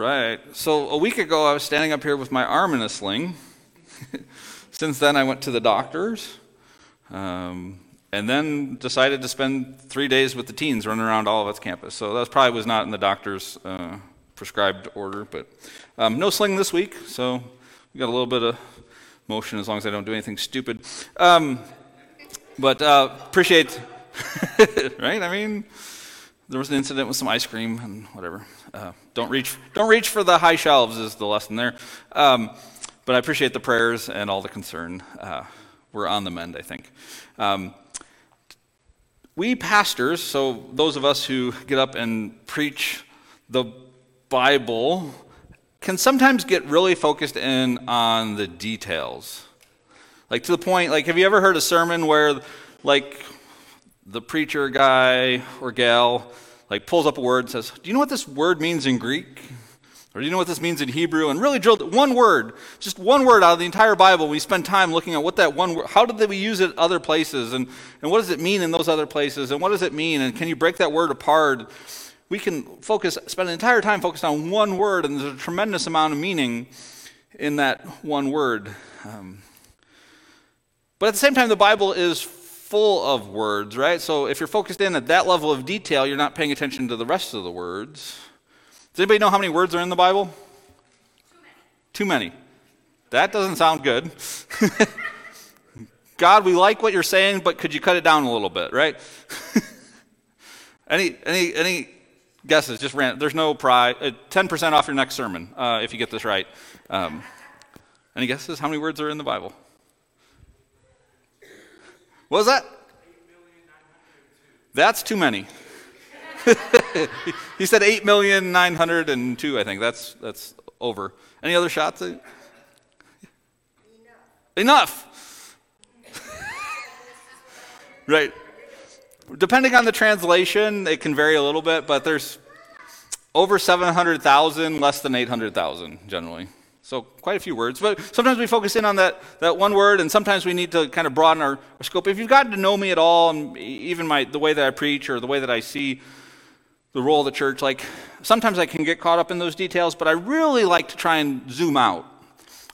right. So a week ago, I was standing up here with my arm in a sling. Since then, I went to the doctors. Um, and then decided to spend three days with the teens running around Olivet's campus. So that probably was not in the doctor's uh, prescribed order, but um, no sling this week. So we got a little bit of motion as long as I don't do anything stupid. Um, but uh, appreciate, right? I mean, there was an incident with some ice cream and whatever. Uh, don't reach, don't reach for the high shelves is the lesson there. Um, but I appreciate the prayers and all the concern. Uh, we're on the mend, I think. Um, we pastors, so those of us who get up and preach the Bible, can sometimes get really focused in on the details. Like to the point, like, have you ever heard a sermon where, like, the preacher guy or gal, like, pulls up a word and says, Do you know what this word means in Greek? Or do you know what this means in Hebrew? And really drilled one word, just one word out of the entire Bible. We spend time looking at what that one word, how did we use it other places? And, and what does it mean in those other places? And what does it mean? And can you break that word apart? We can focus, spend an entire time focused on one word, and there's a tremendous amount of meaning in that one word. Um, but at the same time, the Bible is full of words, right? So if you're focused in at that level of detail, you're not paying attention to the rest of the words. Does anybody know how many words are in the Bible? Too many. Too many. That doesn't sound good. God, we like what you're saying, but could you cut it down a little bit, right? any, any, any guesses? Just ran. There's no prize. Uh, 10% off your next sermon uh, if you get this right. Um, any guesses? How many words are in the Bible? What was that? That's too many. he said 8,902, I think. That's, that's over. Any other shots? Enough. Enough. right. Depending on the translation, it can vary a little bit, but there's over 700,000, less than 800,000 generally. So quite a few words. But sometimes we focus in on that, that one word, and sometimes we need to kind of broaden our, our scope. If you've gotten to know me at all, and even my, the way that I preach or the way that I see the role of the church, like sometimes I can get caught up in those details, but I really like to try and zoom out.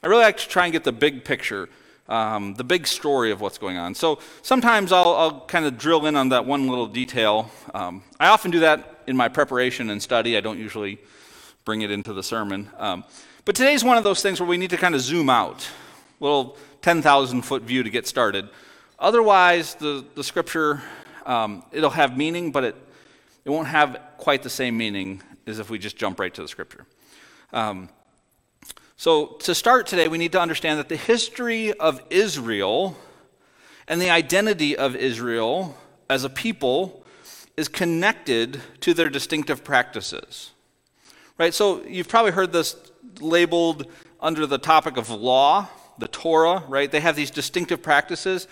I really like to try and get the big picture, um, the big story of what's going on. So sometimes I'll, I'll kind of drill in on that one little detail. Um, I often do that in my preparation and study. I don't usually bring it into the sermon. Um, but today's one of those things where we need to kind of zoom out, little 10,000 foot view to get started. Otherwise, the, the scripture, um, it'll have meaning, but it it won't have quite the same meaning as if we just jump right to the scripture. Um, so, to start today, we need to understand that the history of Israel and the identity of Israel as a people is connected to their distinctive practices. Right? So, you've probably heard this labeled under the topic of law, the Torah, right? They have these distinctive practices.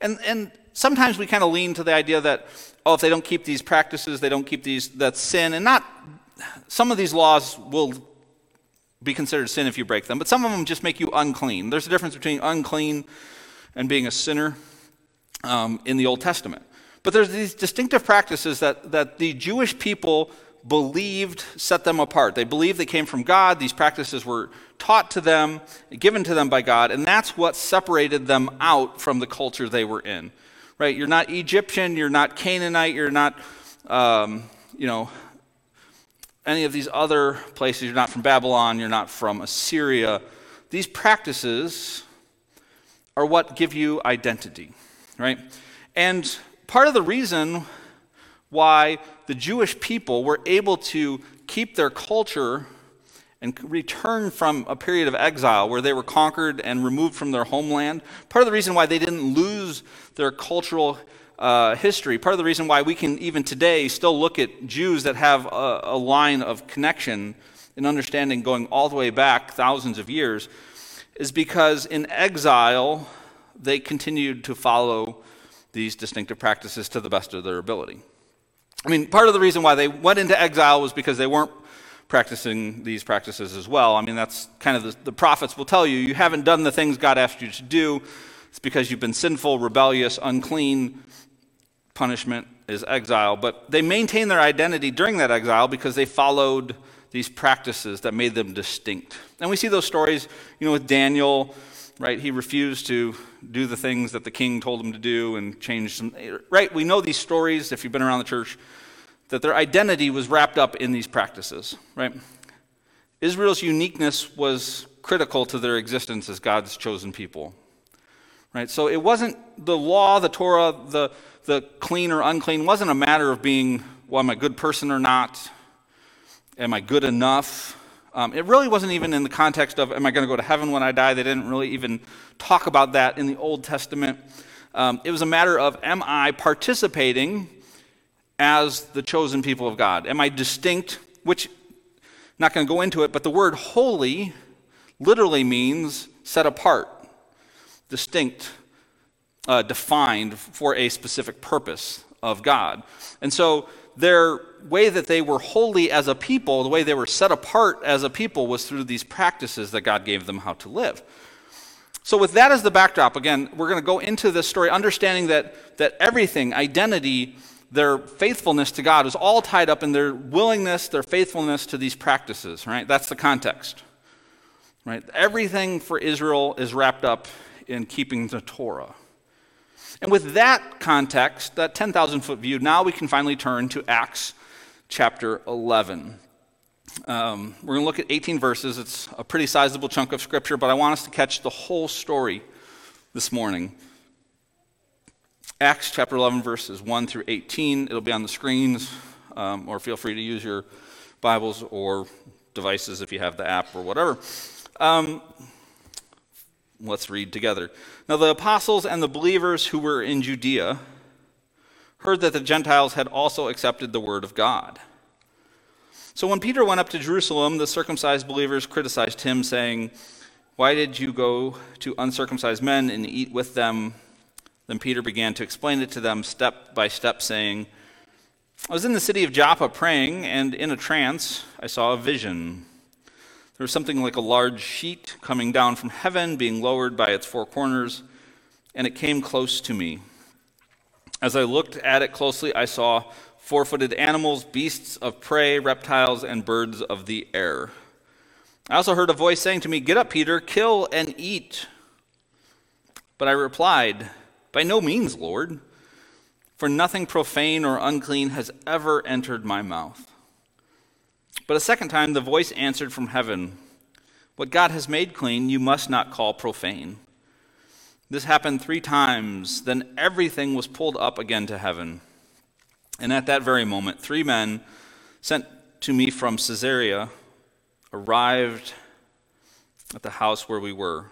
And, and sometimes we kind of lean to the idea that oh, if they don't keep these practices, they don't keep these, that's sin. And not, some of these laws will be considered sin if you break them, but some of them just make you unclean. There's a difference between unclean and being a sinner um, in the Old Testament. But there's these distinctive practices that, that the Jewish people believed set them apart. They believed they came from God. These practices were taught to them, given to them by God, and that's what separated them out from the culture they were in right? You're not Egyptian, you're not Canaanite, you're not, um, you know, any of these other places. You're not from Babylon, you're not from Assyria. These practices are what give you identity, right? And part of the reason why the Jewish people were able to keep their culture and return from a period of exile where they were conquered and removed from their homeland. Part of the reason why they didn't lose their cultural uh, history, part of the reason why we can even today still look at Jews that have a, a line of connection and understanding going all the way back thousands of years, is because in exile they continued to follow these distinctive practices to the best of their ability. I mean, part of the reason why they went into exile was because they weren't practicing these practices as well. I mean, that's kind of the, the prophets will tell you you haven't done the things God asked you to do. It's because you've been sinful, rebellious, unclean. Punishment is exile. But they maintained their identity during that exile because they followed these practices that made them distinct. And we see those stories, you know, with Daniel, right? He refused to do the things that the king told him to do and change some, right? We know these stories, if you've been around the church, that their identity was wrapped up in these practices, right? Israel's uniqueness was critical to their existence as God's chosen people. Right? So it wasn't the law, the Torah, the, the clean or unclean, wasn't a matter of being, well, am I a good person or not? Am I good enough? Um, it really wasn't even in the context of, am I going to go to heaven when I die? They didn't really even talk about that in the Old Testament. Um, it was a matter of, am I participating as the chosen people of God? Am I distinct? Which, not going to go into it, but the word holy literally means set apart, distinct, uh, defined for a specific purpose of God. And so their way that they were holy as a people, the way they were set apart as a people, was through these practices that God gave them how to live. So, with that as the backdrop, again, we're going to go into this story understanding that, that everything, identity, their faithfulness to God is all tied up in their willingness, their faithfulness to these practices, right? That's the context. Right? Everything for Israel is wrapped up in keeping the Torah. And with that context, that 10,000 foot view, now we can finally turn to Acts chapter 11. Um, we're going to look at 18 verses. It's a pretty sizable chunk of scripture, but I want us to catch the whole story this morning. Acts chapter 11, verses 1 through 18. It'll be on the screens, um, or feel free to use your Bibles or devices if you have the app or whatever. Um, let's read together. Now, the apostles and the believers who were in Judea heard that the Gentiles had also accepted the word of God. So when Peter went up to Jerusalem, the circumcised believers criticized him, saying, Why did you go to uncircumcised men and eat with them? Then Peter began to explain it to them step by step, saying, I was in the city of Joppa praying, and in a trance I saw a vision. There was something like a large sheet coming down from heaven, being lowered by its four corners, and it came close to me. As I looked at it closely, I saw four footed animals, beasts of prey, reptiles, and birds of the air. I also heard a voice saying to me, Get up, Peter, kill and eat. But I replied, By no means, Lord, for nothing profane or unclean has ever entered my mouth. But a second time the voice answered from heaven, What God has made clean, you must not call profane. This happened three times. Then everything was pulled up again to heaven. And at that very moment, three men sent to me from Caesarea arrived at the house where we were.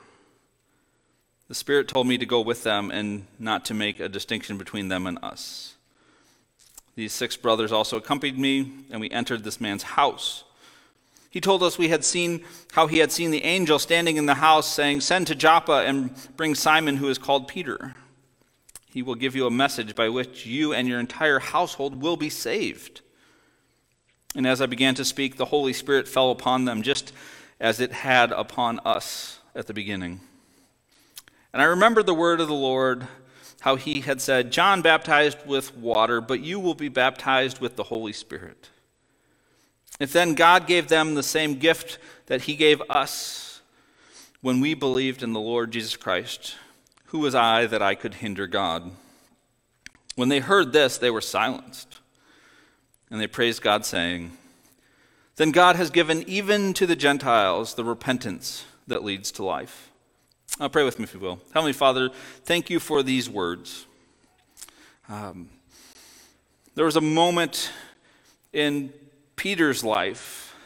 The Spirit told me to go with them and not to make a distinction between them and us. These six brothers also accompanied me, and we entered this man's house. He told us we had seen how he had seen the angel standing in the house, saying, Send to Joppa and bring Simon, who is called Peter. He will give you a message by which you and your entire household will be saved. And as I began to speak, the Holy Spirit fell upon them, just as it had upon us at the beginning. And I remembered the word of the Lord how he had said, John baptized with water, but you will be baptized with the Holy Spirit. If then God gave them the same gift that he gave us when we believed in the Lord Jesus Christ, who was I that I could hinder God? When they heard this, they were silenced, and they praised God, saying, Then God has given even to the Gentiles the repentance that leads to life. I'll pray with me if you will. Heavenly Father, thank you for these words. Um, there was a moment in Peter's life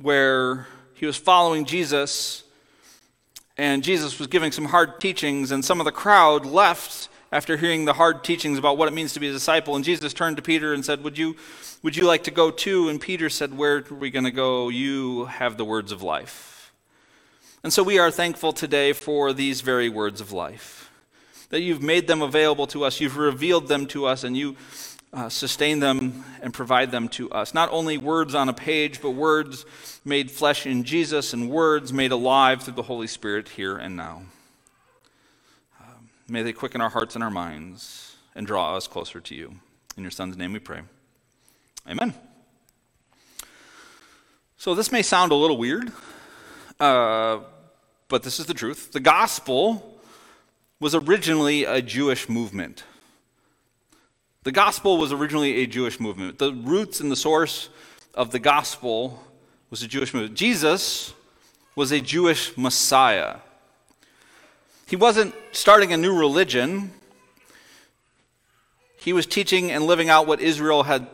where he was following Jesus, and Jesus was giving some hard teachings, and some of the crowd left after hearing the hard teachings about what it means to be a disciple. And Jesus turned to Peter and said, Would you, would you like to go too? And Peter said, Where are we going to go? You have the words of life. And so we are thankful today for these very words of life. That you've made them available to us, you've revealed them to us, and you uh, sustain them and provide them to us. Not only words on a page, but words made flesh in Jesus and words made alive through the Holy Spirit here and now. Um, may they quicken our hearts and our minds and draw us closer to you. In your Son's name we pray. Amen. So this may sound a little weird, uh, but this is the truth. The gospel was originally a Jewish movement. The gospel was originally a Jewish movement. The roots and the source of the gospel was a Jewish movement. Jesus was a Jewish Messiah. He wasn't starting a new religion. He was teaching and living out what Israel had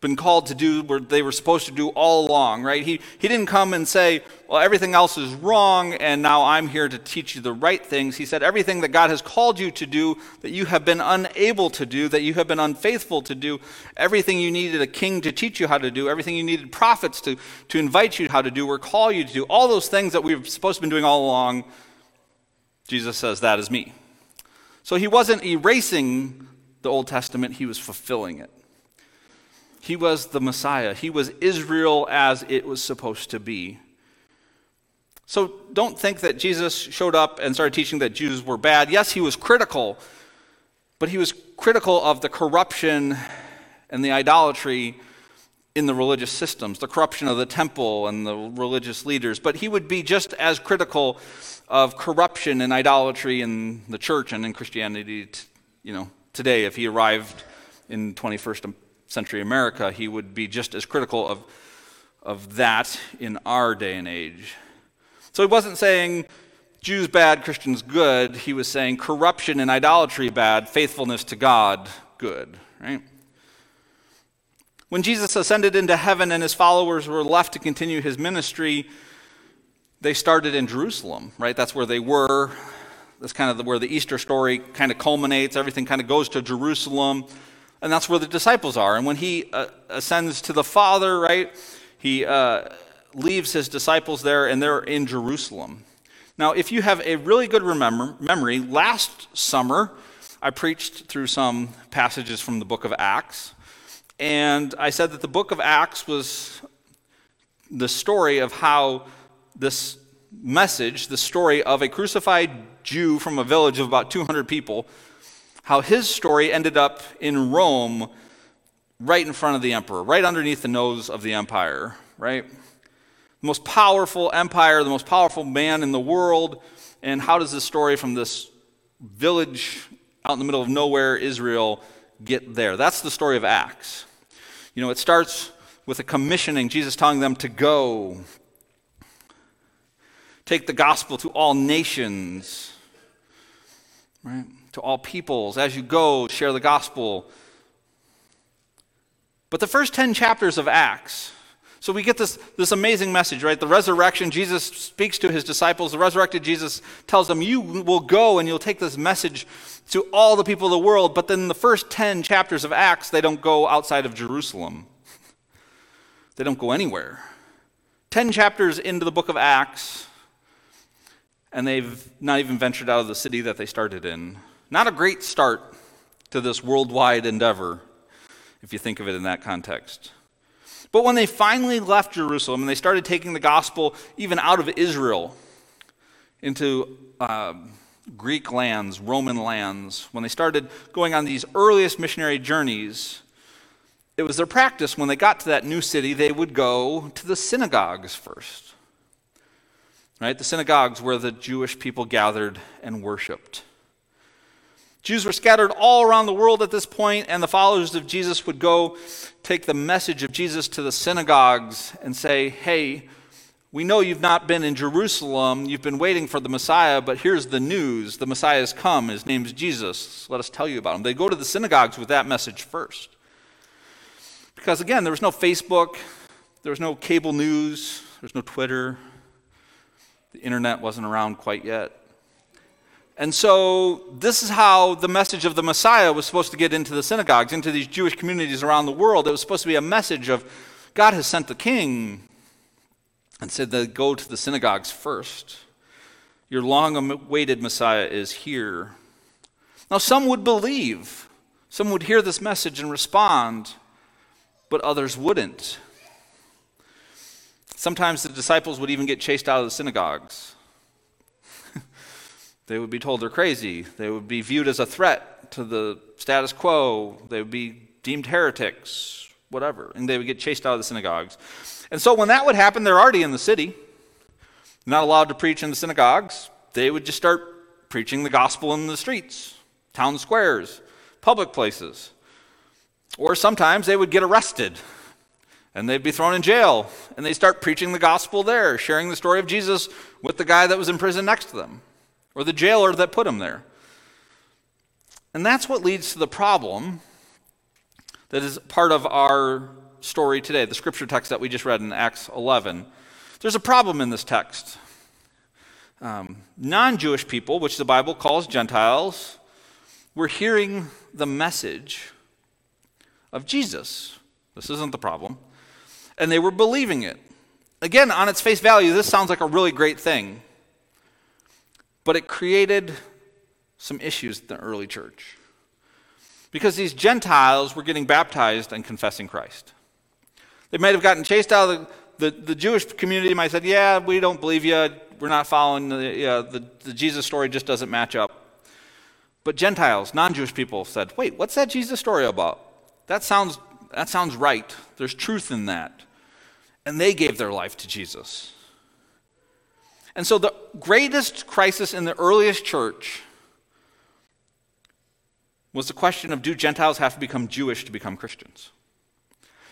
been called to do what they were supposed to do all along, right? He, he didn't come and say, well, everything else is wrong, and now I'm here to teach you the right things. He said, everything that God has called you to do that you have been unable to do, that you have been unfaithful to do, everything you needed a king to teach you how to do, everything you needed prophets to, to invite you how to do or call you to do, all those things that we've supposed to be doing all along, Jesus says, that is me. So he wasn't erasing the Old Testament, he was fulfilling it. He was the Messiah. He was Israel as it was supposed to be. So don't think that Jesus showed up and started teaching that Jews were bad. Yes, he was critical, but he was critical of the corruption and the idolatry in the religious systems, the corruption of the temple and the religious leaders. But he would be just as critical of corruption and idolatry in the church and in Christianity, you know, today if he arrived in 21st century America, he would be just as critical of, of that in our day and age. So he wasn't saying Jews bad, Christians good. He was saying corruption and idolatry bad, faithfulness to God good, right? When Jesus ascended into heaven and his followers were left to continue his ministry, they started in Jerusalem, right? That's where they were. That's kind of where the Easter story kind of culminates. Everything kind of goes to Jerusalem. And that's where the disciples are. And when he uh, ascends to the Father, right, he uh, leaves his disciples there, and they're in Jerusalem. Now, if you have a really good remember, memory, last summer I preached through some passages from the book of Acts. And I said that the book of Acts was the story of how this message, the story of a crucified Jew from a village of about 200 people, how his story ended up in Rome right in front of the emperor, right underneath the nose of the empire, right? The most powerful empire, the most powerful man in the world. And how does this story from this village out in the middle of nowhere, Israel, get there? That's the story of Acts. You know, it starts with a commissioning, Jesus telling them to go, take the gospel to all nations, right? To all peoples. As you go, share the gospel. But the first 10 chapters of Acts, so we get this, this amazing message, right? The resurrection, Jesus speaks to his disciples. The resurrected Jesus tells them, You will go and you'll take this message to all the people of the world. But then the first 10 chapters of Acts, they don't go outside of Jerusalem, they don't go anywhere. 10 chapters into the book of Acts, and they've not even ventured out of the city that they started in. Not a great start to this worldwide endeavor, if you think of it in that context. But when they finally left Jerusalem and they started taking the gospel even out of Israel into uh, Greek lands, Roman lands, when they started going on these earliest missionary journeys, it was their practice when they got to that new city, they would go to the synagogues first. Right? The synagogues where the Jewish people gathered and worshiped. Jews were scattered all around the world at this point, and the followers of Jesus would go take the message of Jesus to the synagogues and say, Hey, we know you've not been in Jerusalem. You've been waiting for the Messiah, but here's the news. The Messiah has come. His name's Jesus. Let us tell you about him. They go to the synagogues with that message first. Because again, there was no Facebook, there was no cable news, there was no Twitter, the internet wasn't around quite yet. And so, this is how the message of the Messiah was supposed to get into the synagogues, into these Jewish communities around the world. It was supposed to be a message of God has sent the king and said that go to the synagogues first. Your long awaited Messiah is here. Now, some would believe, some would hear this message and respond, but others wouldn't. Sometimes the disciples would even get chased out of the synagogues. They would be told they're crazy. They would be viewed as a threat to the status quo. They would be deemed heretics, whatever. And they would get chased out of the synagogues. And so when that would happen, they're already in the city, not allowed to preach in the synagogues. They would just start preaching the gospel in the streets, town squares, public places. Or sometimes they would get arrested and they'd be thrown in jail and they start preaching the gospel there, sharing the story of Jesus with the guy that was in prison next to them or the jailer that put him there. And that's what leads to the problem that is part of our story today, the scripture text that we just read in Acts 11. There's a problem in this text. Um, non Jewish people, which the Bible calls Gentiles, were hearing the message of Jesus. This isn't the problem. And they were believing it. Again, on its face value, this sounds like a really great thing. But it created some issues in the early church. Because these Gentiles were getting baptized and confessing Christ. They might have gotten chased out of the, the, the Jewish community, might have said, Yeah, we don't believe you. We're not following the, the, the Jesus story, just doesn't match up. But Gentiles, non Jewish people, said, Wait, what's that Jesus story about? That sounds, that sounds right. There's truth in that. And they gave their life to Jesus. And so the greatest crisis in the earliest church was the question of do Gentiles have to become Jewish to become Christians?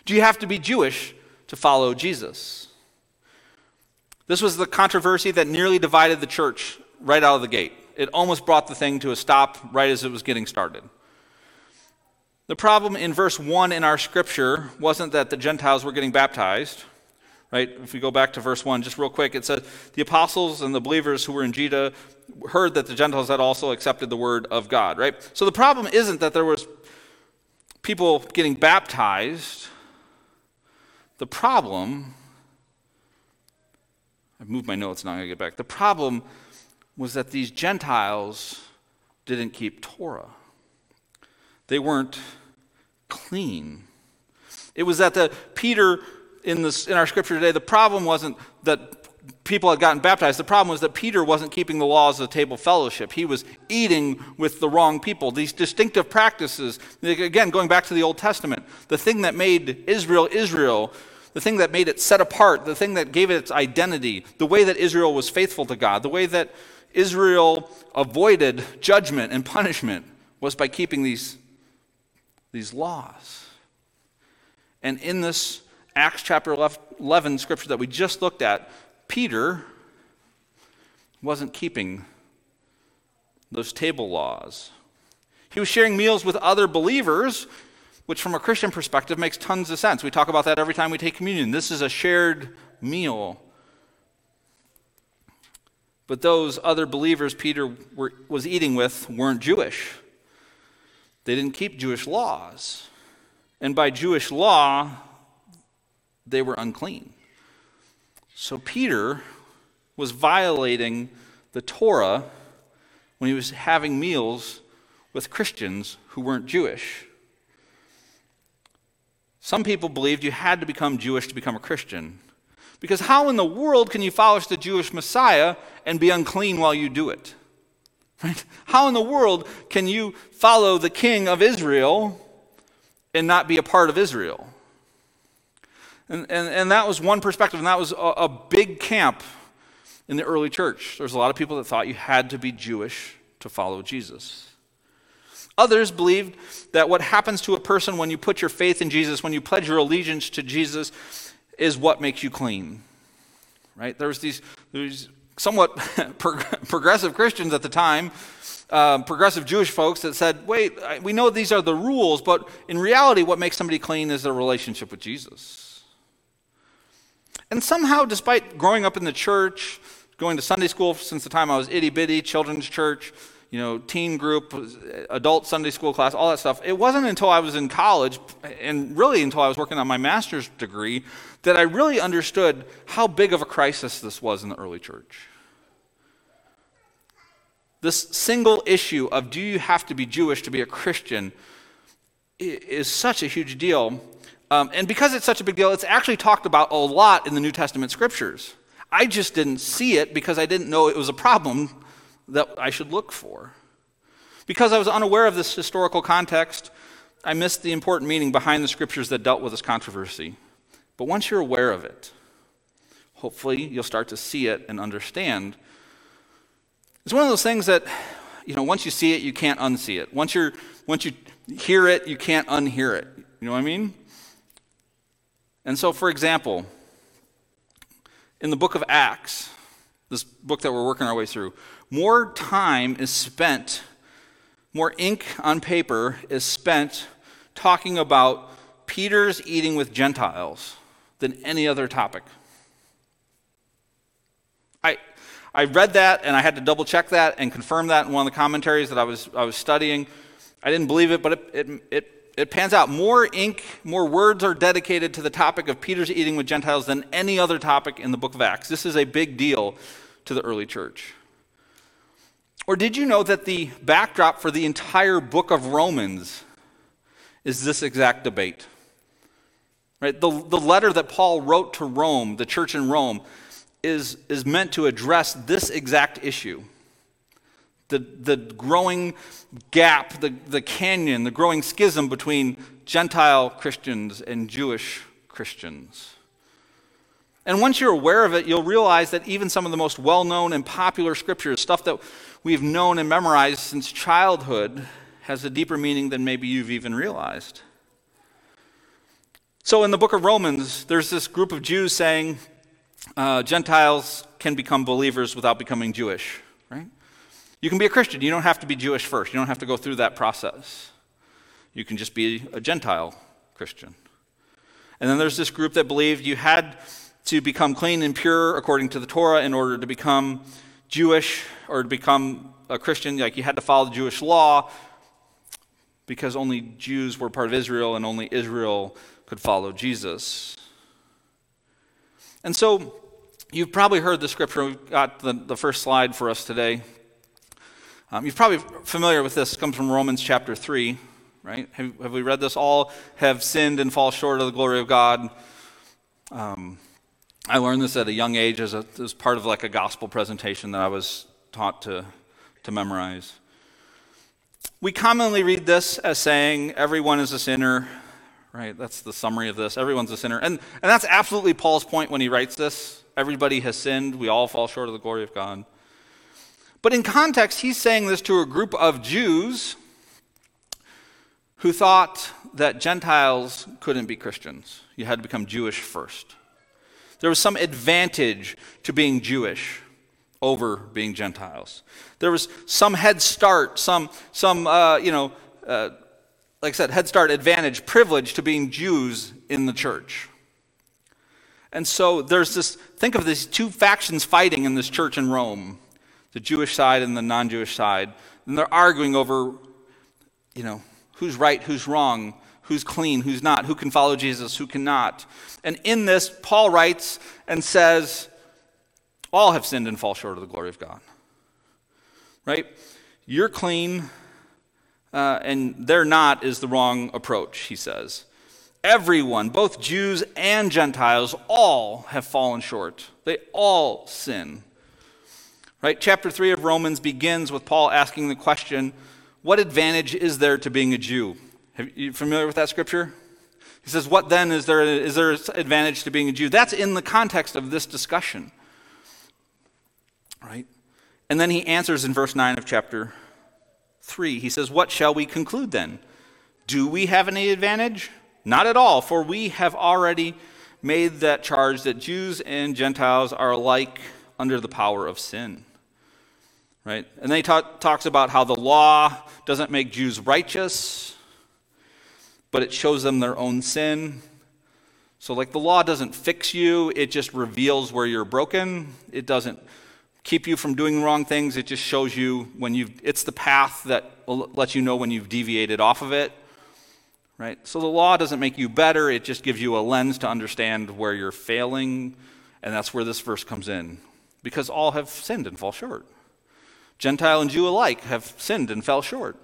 Do you have to be Jewish to follow Jesus? This was the controversy that nearly divided the church right out of the gate. It almost brought the thing to a stop right as it was getting started. The problem in verse 1 in our scripture wasn't that the Gentiles were getting baptized right? If we go back to verse 1, just real quick, it says, The apostles and the believers who were in Judah heard that the Gentiles had also accepted the word of God, right? So the problem isn't that there was people getting baptized. The problem, I've moved my notes, now I'm going to get back. The problem was that these Gentiles didn't keep Torah. They weren't clean. It was that the Peter in, this, in our scripture today, the problem wasn't that people had gotten baptized. The problem was that Peter wasn't keeping the laws of the table fellowship. He was eating with the wrong people. These distinctive practices, again, going back to the Old Testament, the thing that made Israel Israel, the thing that made it set apart, the thing that gave it its identity, the way that Israel was faithful to God, the way that Israel avoided judgment and punishment was by keeping these, these laws. And in this Acts chapter 11 scripture that we just looked at, Peter wasn't keeping those table laws. He was sharing meals with other believers, which from a Christian perspective makes tons of sense. We talk about that every time we take communion. This is a shared meal. But those other believers Peter were, was eating with weren't Jewish. They didn't keep Jewish laws. And by Jewish law, they were unclean. So Peter was violating the Torah when he was having meals with Christians who weren't Jewish. Some people believed you had to become Jewish to become a Christian. Because how in the world can you follow the Jewish Messiah and be unclean while you do it? Right? How in the world can you follow the king of Israel and not be a part of Israel? And, and, and that was one perspective, and that was a, a big camp in the early church. There's a lot of people that thought you had to be Jewish to follow Jesus. Others believed that what happens to a person when you put your faith in Jesus, when you pledge your allegiance to Jesus, is what makes you clean. Right? There was these, these somewhat progressive Christians at the time, uh, progressive Jewish folks that said, wait, we know these are the rules, but in reality, what makes somebody clean is their relationship with Jesus. And somehow, despite growing up in the church, going to Sunday school since the time I was itty bitty, children's church, you know, teen group, adult Sunday school class, all that stuff, it wasn't until I was in college, and really until I was working on my master's degree, that I really understood how big of a crisis this was in the early church. This single issue of do you have to be Jewish to be a Christian is such a huge deal um, and because it's such a big deal, it's actually talked about a lot in the New Testament scriptures. I just didn't see it because I didn't know it was a problem that I should look for. Because I was unaware of this historical context, I missed the important meaning behind the scriptures that dealt with this controversy. But once you're aware of it, hopefully you'll start to see it and understand. It's one of those things that, you know, once you see it, you can't unsee it. Once, you're, once you hear it, you can't unhear it. You know what I mean? And so, for example, in the book of Acts, this book that we're working our way through, more time is spent, more ink on paper is spent talking about Peter's eating with Gentiles than any other topic. I, I read that and I had to double check that and confirm that in one of the commentaries that I was, I was studying. I didn't believe it, but it, it, it it pans out more ink, more words are dedicated to the topic of Peter's eating with Gentiles than any other topic in the book of Acts. This is a big deal to the early church. Or did you know that the backdrop for the entire book of Romans is this exact debate? Right? The, the letter that Paul wrote to Rome, the church in Rome, is, is meant to address this exact issue the, the growing gap, the, the canyon, the growing schism between Gentile Christians and Jewish Christians. And once you're aware of it, you'll realize that even some of the most well known and popular scriptures, stuff that we've known and memorized since childhood, has a deeper meaning than maybe you've even realized. So in the book of Romans, there's this group of Jews saying uh, Gentiles can become believers without becoming Jewish? You can be a Christian. You don't have to be Jewish first. You don't have to go through that process. You can just be a Gentile Christian. And then there's this group that believed you had to become clean and pure according to the Torah in order to become Jewish or to become a Christian. Like you had to follow the Jewish law because only Jews were part of Israel and only Israel could follow Jesus. And so you've probably heard the scripture. We've got the, the first slide for us today. Um, you're probably familiar with this. It comes from Romans chapter 3, right? Have, have, we read this? All have sinned and fall short of the glory of God. Um, I learned this at a young age as, a, as part of like a gospel presentation that I was taught to, to memorize. We commonly read this as saying, everyone is a sinner, right? That's the summary of this. Everyone's a sinner. And, and that's absolutely Paul's point when he writes this. Everybody has sinned. We all fall short of the glory of God. But in context, he's saying this to a group of Jews who thought that Gentiles couldn't be Christians. You had to become Jewish first. There was some advantage to being Jewish over being Gentiles. There was some head start, some, some uh, you know, uh, like I said, head start, advantage, privilege to being Jews in the church. And so there's this, think of these two factions fighting in this church in Rome the Jewish side and the non Jewish side. And they're arguing over, you know, who's right, who's wrong, who's clean, who's not, who can follow Jesus, who cannot. And in this, Paul writes and says, All have sinned and fall short of the glory of God. Right? You're clean, uh, and they're not is the wrong approach, he says. Everyone, both Jews and Gentiles, all have fallen short. They all sin. Right? Chapter 3 of Romans begins with Paul asking the question, what advantage is there to being a Jew? Are you familiar with that scripture? He says, What then is there, is there advantage to being a Jew? That's in the context of this discussion. Right? And then he answers in verse 9 of chapter 3. He says, What shall we conclude then? Do we have any advantage? Not at all, for we have already made that charge that Jews and Gentiles are alike under the power of sin right? And then he talk, talks about how the law doesn't make Jews righteous, but it shows them their own sin. So, like, the law doesn't fix you, it just reveals where you're broken. It doesn't keep you from doing wrong things, it just shows you when you've, it's the path that will let you know when you've deviated off of it. Right? So, the law doesn't make you better, it just gives you a lens to understand where you're failing. And that's where this verse comes in. Because all have sinned and fall short. Gentile and Jew alike have sinned and fell short.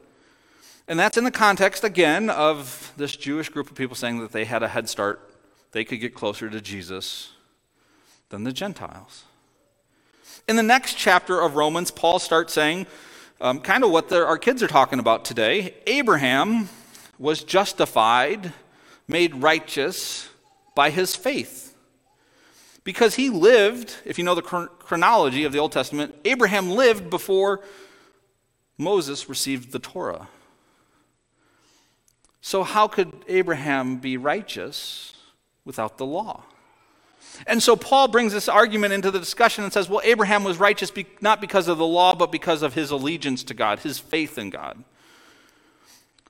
And that's in the context, again, of this Jewish group of people saying that they had a head start. They could get closer to Jesus than the Gentiles. In the next chapter of Romans, Paul starts saying um, kind of what our kids are talking about today. Abraham was justified, made righteous by his faith. Because he lived, if you know the chronology of the Old Testament, Abraham lived before Moses received the Torah. So, how could Abraham be righteous without the law? And so Paul brings this argument into the discussion and says, well, Abraham was righteous be- not because of the law, but because of his allegiance to God, his faith in God.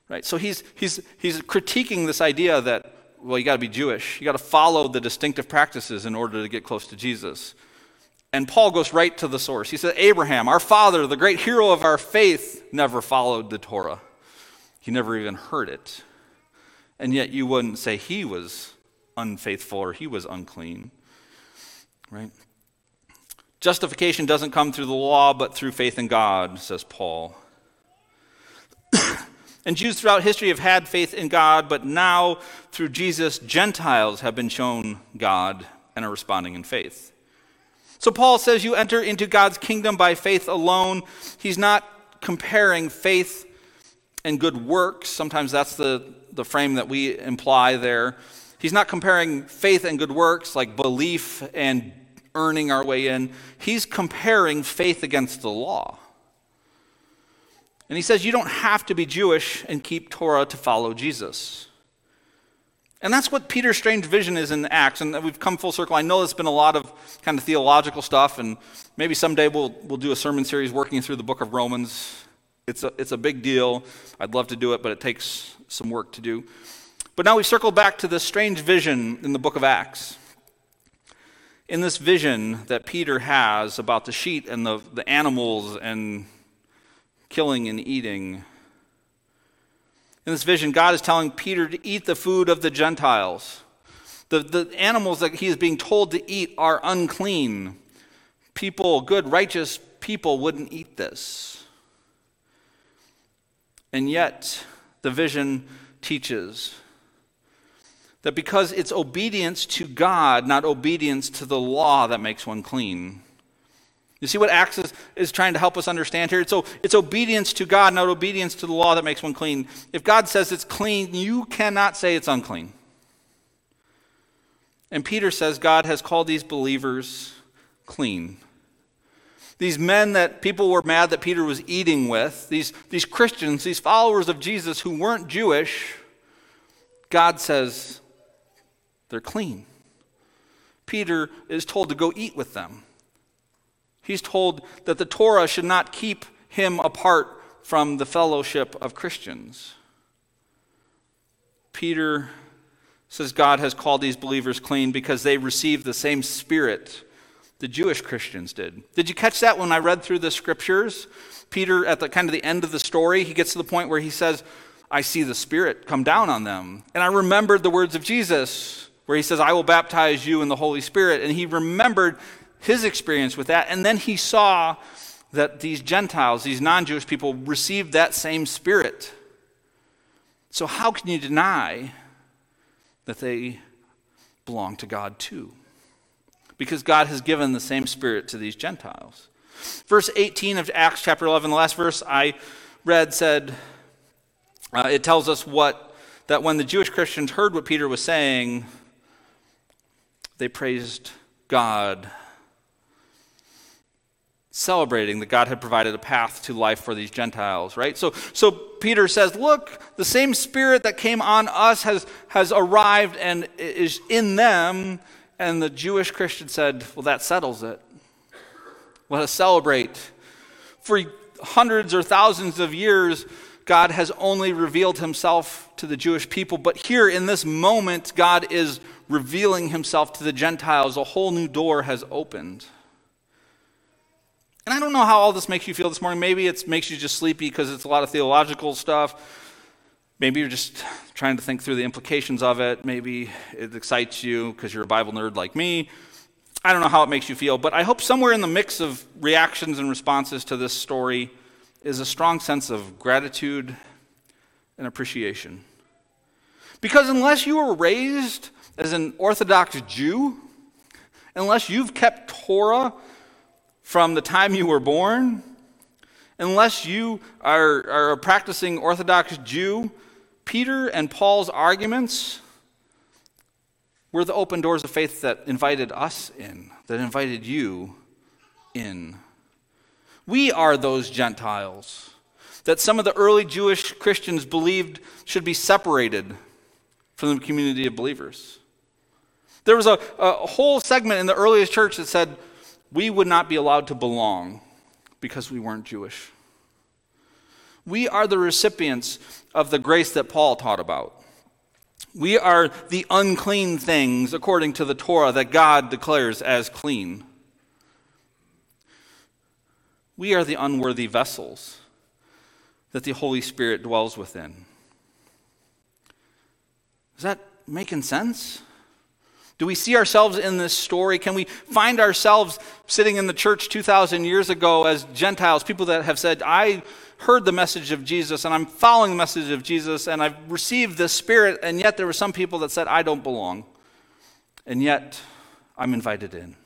Right? So he's, he's, he's critiquing this idea that, well, you got to be Jewish. You got to follow the distinctive practices in order to get close to Jesus. And Paul goes right to the source. He said, Abraham, our father, the great hero of our faith, never followed the Torah. He never even heard it. And yet you wouldn't say he was unfaithful or he was unclean. Right? Justification doesn't come through the law, but through faith in God, says Paul. And Jews throughout history have had faith in God, but now, through Jesus, Gentiles have been shown God and are responding in faith. So Paul says you enter into God's kingdom by faith alone. He's not comparing faith and good works. Sometimes that's the, the frame that we imply there. He's not comparing faith and good works like belief and earning our way in. He's comparing faith against the law. And he says you don't have to be Jewish and keep Torah to follow Jesus. And that's what Peter's strange vision is in Acts. And we've come full circle. I know there's been a lot of kind of theological stuff, and maybe someday we'll, we'll do a sermon series working through the book of Romans. It's a, it's a big deal. I'd love to do it, but it takes some work to do. But now we circle back to this strange vision in the book of Acts. In this vision that Peter has about the sheep and the, the animals and killing and eating, in this vision, God is telling Peter to eat the food of the Gentiles. The, the animals that he is being told to eat are unclean. People, good, righteous people, wouldn't eat this. And yet, the vision teaches that because it's obedience to God, not obedience to the law, that makes one clean. You see what Acts is, is trying to help us understand here? So it's obedience to God, not obedience to the law, that makes one clean. If God says it's clean, you cannot say it's unclean. And Peter says God has called these believers clean. These men that people were mad that Peter was eating with, these, these Christians, these followers of Jesus who weren't Jewish, God says they're clean. Peter is told to go eat with them. He's told that the Torah should not keep him apart from the fellowship of Christians. Peter says God has called these believers clean because they received the same spirit the Jewish Christians did. Did you catch that when I read through the scriptures? Peter, at the kind of the end of the story, he gets to the point where he says, I see the Spirit come down on them. And I remembered the words of Jesus where he says, I will baptize you in the Holy Spirit. And he remembered his experience with that. And then he saw that these Gentiles, these non Jewish people, received that same Spirit. So, how can you deny that they belong to God too? Because God has given the same Spirit to these Gentiles. Verse 18 of Acts chapter 11, the last verse I read said, uh, it tells us what, that when the Jewish Christians heard what Peter was saying, they praised God, celebrating that God had provided a path to life for these Gentiles, right? So, so Peter says, Look, the same spirit that came on us has, has arrived and is in them. And the Jewish Christian said, Well, that settles it. Let us celebrate. For hundreds or thousands of years, God has only revealed himself to the Jewish people. But here in this moment, God is revealing himself to the Gentiles. A whole new door has opened. And I don't know how all this makes you feel this morning. Maybe it makes you just sleepy because it's a lot of theological stuff. Maybe you're just trying to think through the implications of it. Maybe it excites you because you're a Bible nerd like me. I don't know how it makes you feel, but I hope somewhere in the mix of reactions and responses to this story, is a strong sense of gratitude and appreciation. Because unless you were raised as an Orthodox Jew, unless you've kept Torah from the time you were born, unless you are, are a practicing Orthodox Jew, Peter and Paul's arguments were the open doors of faith that invited us in, that invited you in. We are those Gentiles that some of the early Jewish Christians believed should be separated from the community of believers. There was a, a whole segment in the earliest church that said we would not be allowed to belong because we weren't Jewish. We are the recipients of the grace that Paul taught about. We are the unclean things according to the Torah that God declares as clean. We are the unworthy vessels that the Holy Spirit dwells within. Is that making sense? Do we see ourselves in this story? Can we find ourselves sitting in the church 2,000 years ago as Gentiles, people that have said, I heard the message of Jesus and I'm following the message of Jesus and I've received the Spirit, and yet there were some people that said, I don't belong, and yet I'm invited in.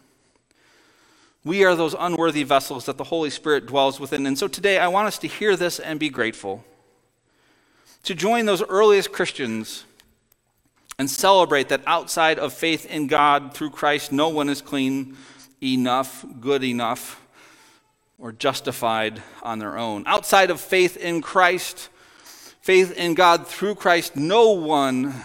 We are those unworthy vessels that the Holy Spirit dwells within. And so today I want us to hear this and be grateful. To join those earliest Christians and celebrate that outside of faith in God through Christ, no one is clean enough, good enough, or justified on their own. Outside of faith in Christ, faith in God through Christ, no one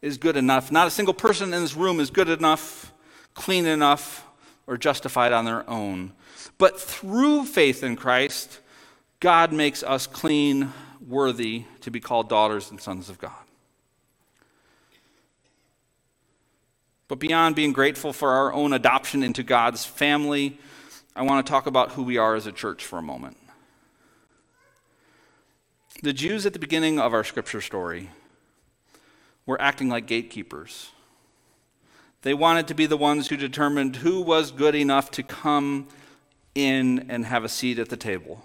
is good enough. Not a single person in this room is good enough, clean enough, or justified on their own. But through faith in Christ, God makes us clean, worthy to be called daughters and sons of God. But beyond being grateful for our own adoption into God's family, I want to talk about who we are as a church for a moment. The Jews at the beginning of our scripture story were acting like gatekeepers. They wanted to be the ones who determined who was good enough to come in and have a seat at the table.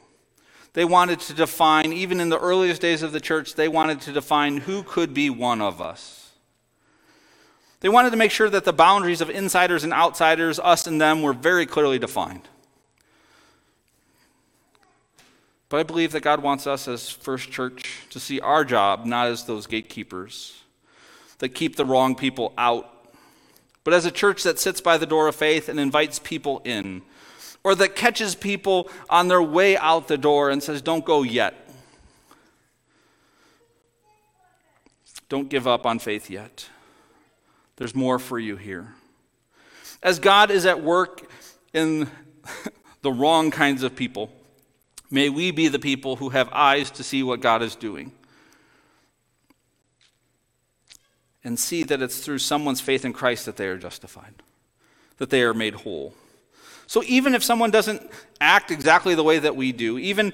They wanted to define, even in the earliest days of the church, they wanted to define who could be one of us. They wanted to make sure that the boundaries of insiders and outsiders, us and them, were very clearly defined. But I believe that God wants us as First Church to see our job not as those gatekeepers that keep the wrong people out, but as a church that sits by the door of faith and invites people in, or that catches people on their way out the door and says, Don't go yet. Don't give up on faith yet. There's more for you here. As God is at work in the wrong kinds of people, may we be the people who have eyes to see what God is doing and see that it's through someone's faith in Christ that they are justified, that they are made whole. So even if someone doesn't act exactly the way that we do, even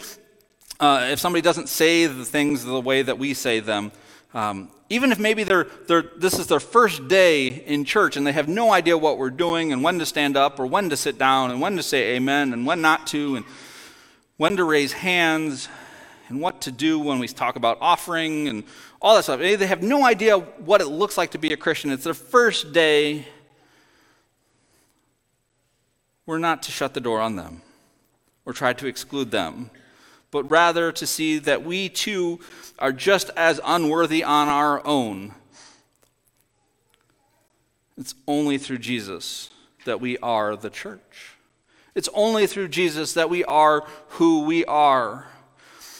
uh, if somebody doesn't say the things the way that we say them, um, even if maybe they're, they're, this is their first day in church and they have no idea what we're doing and when to stand up or when to sit down and when to say amen and when not to and when to raise hands and what to do when we talk about offering and all that stuff. They have no idea what it looks like to be a Christian. It's their first day. We're not to shut the door on them or try to exclude them but rather to see that we too are just as unworthy on our own. It's only through Jesus that we are the church. It's only through Jesus that we are who we are.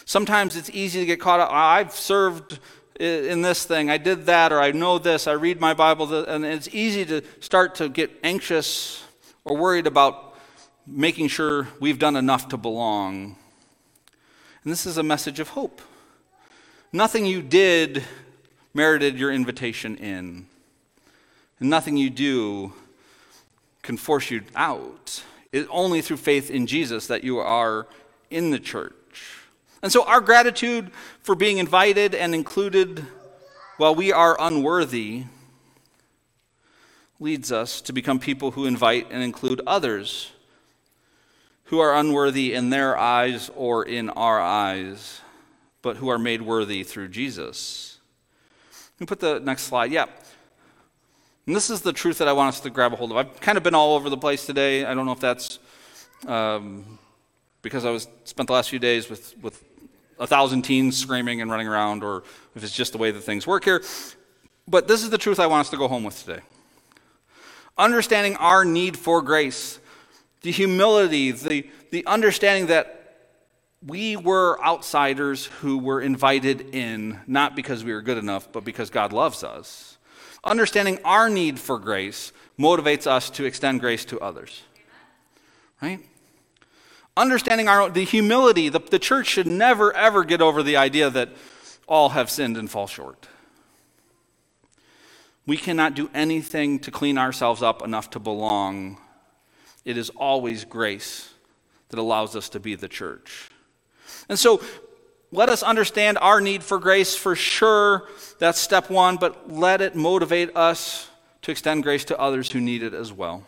Sometimes it's easy to get caught up. I've served in this thing, I did that, or I know this, I read my Bible, and it's easy to start to get anxious or worried about making sure we've done enough to belong. And this is a message of hope. Nothing you did merited your invitation in, and nothing you do can force you out. It's only through faith in Jesus that you are in the church. And so, our gratitude for being invited and included while we are unworthy leads us to become people who invite and include others who are unworthy in their eyes or in our eyes, but who are made worthy through Jesus. Can put the next slide? Yeah. And this is the truth that I want us to grab a hold of. I've kind of been all over the place today. I don't know if that's um, because I was spent the last few days with, with a thousand teens screaming and running around, or if it's just the way that things work here. But this is the truth I want us to go home with today. Understanding our need for grace, the humility, the, the understanding that we were outsiders who were invited in, not because we were good enough, but because God loves us. Understanding our need for grace motivates us to extend grace to others. Right? Understanding our the humility, the, the church should never ever get over the idea that all have sinned and fall short. We cannot do anything to clean ourselves up enough to belong. It is always grace that allows us to be the church. And so let us understand our need for grace for sure. That's step one, but let it motivate us to extend grace to others who need it as well.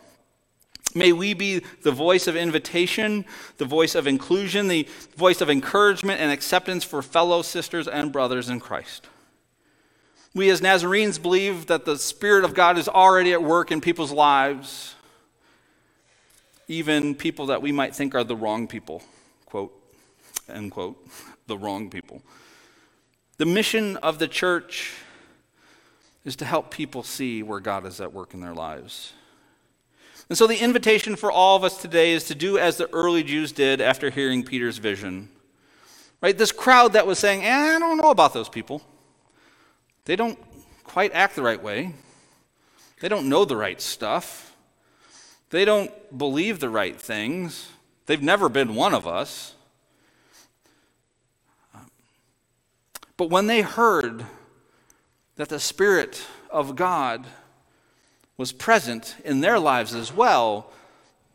May we be the voice of invitation, the voice of inclusion, the voice of encouragement and acceptance for fellow sisters and brothers in Christ. We as Nazarenes believe that the Spirit of God is already at work in people's lives, even people that we might think are the wrong people. Quote end quote, the wrong people. The mission of the church is to help people see where God is at work in their lives. And so the invitation for all of us today is to do as the early Jews did after hearing Peter's vision. Right? This crowd that was saying, eh, I don't know about those people. They don't quite act the right way. They don't know the right stuff. They don't believe the right things. They've never been one of us. But when they heard that the Spirit of God was present in their lives as well,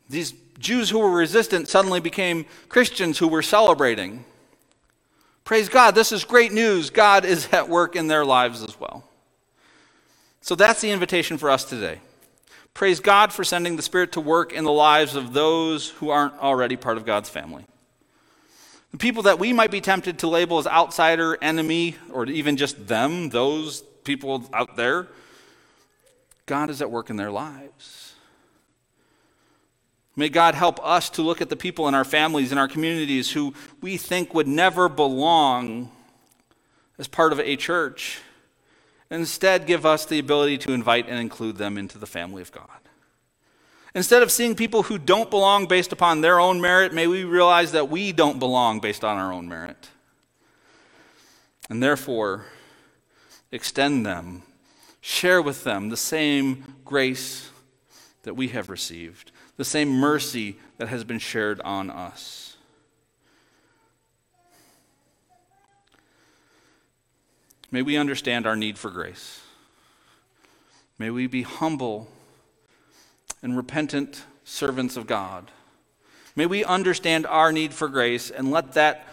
these Jews who were resistant suddenly became Christians who were celebrating. Praise God, this is great news. God is at work in their lives as well. So that's the invitation for us today. Praise God for sending the Spirit to work in the lives of those who aren't already part of God's family. The people that we might be tempted to label as outsider, enemy, or even just them, those people out there, God is at work in their lives. May God help us to look at the people in our families, in our communities who we think would never belong as part of a church. Instead, give us the ability to invite and include them into the family of God. Instead of seeing people who don't belong based upon their own merit, may we realize that we don't belong based on our own merit. And therefore, extend them, share with them the same grace that we have received, the same mercy that has been shared on us. May we understand our need for grace. May we be humble and repentant servants of God. May we understand our need for grace and let that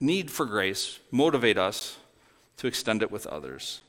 need for grace motivate us to extend it with others.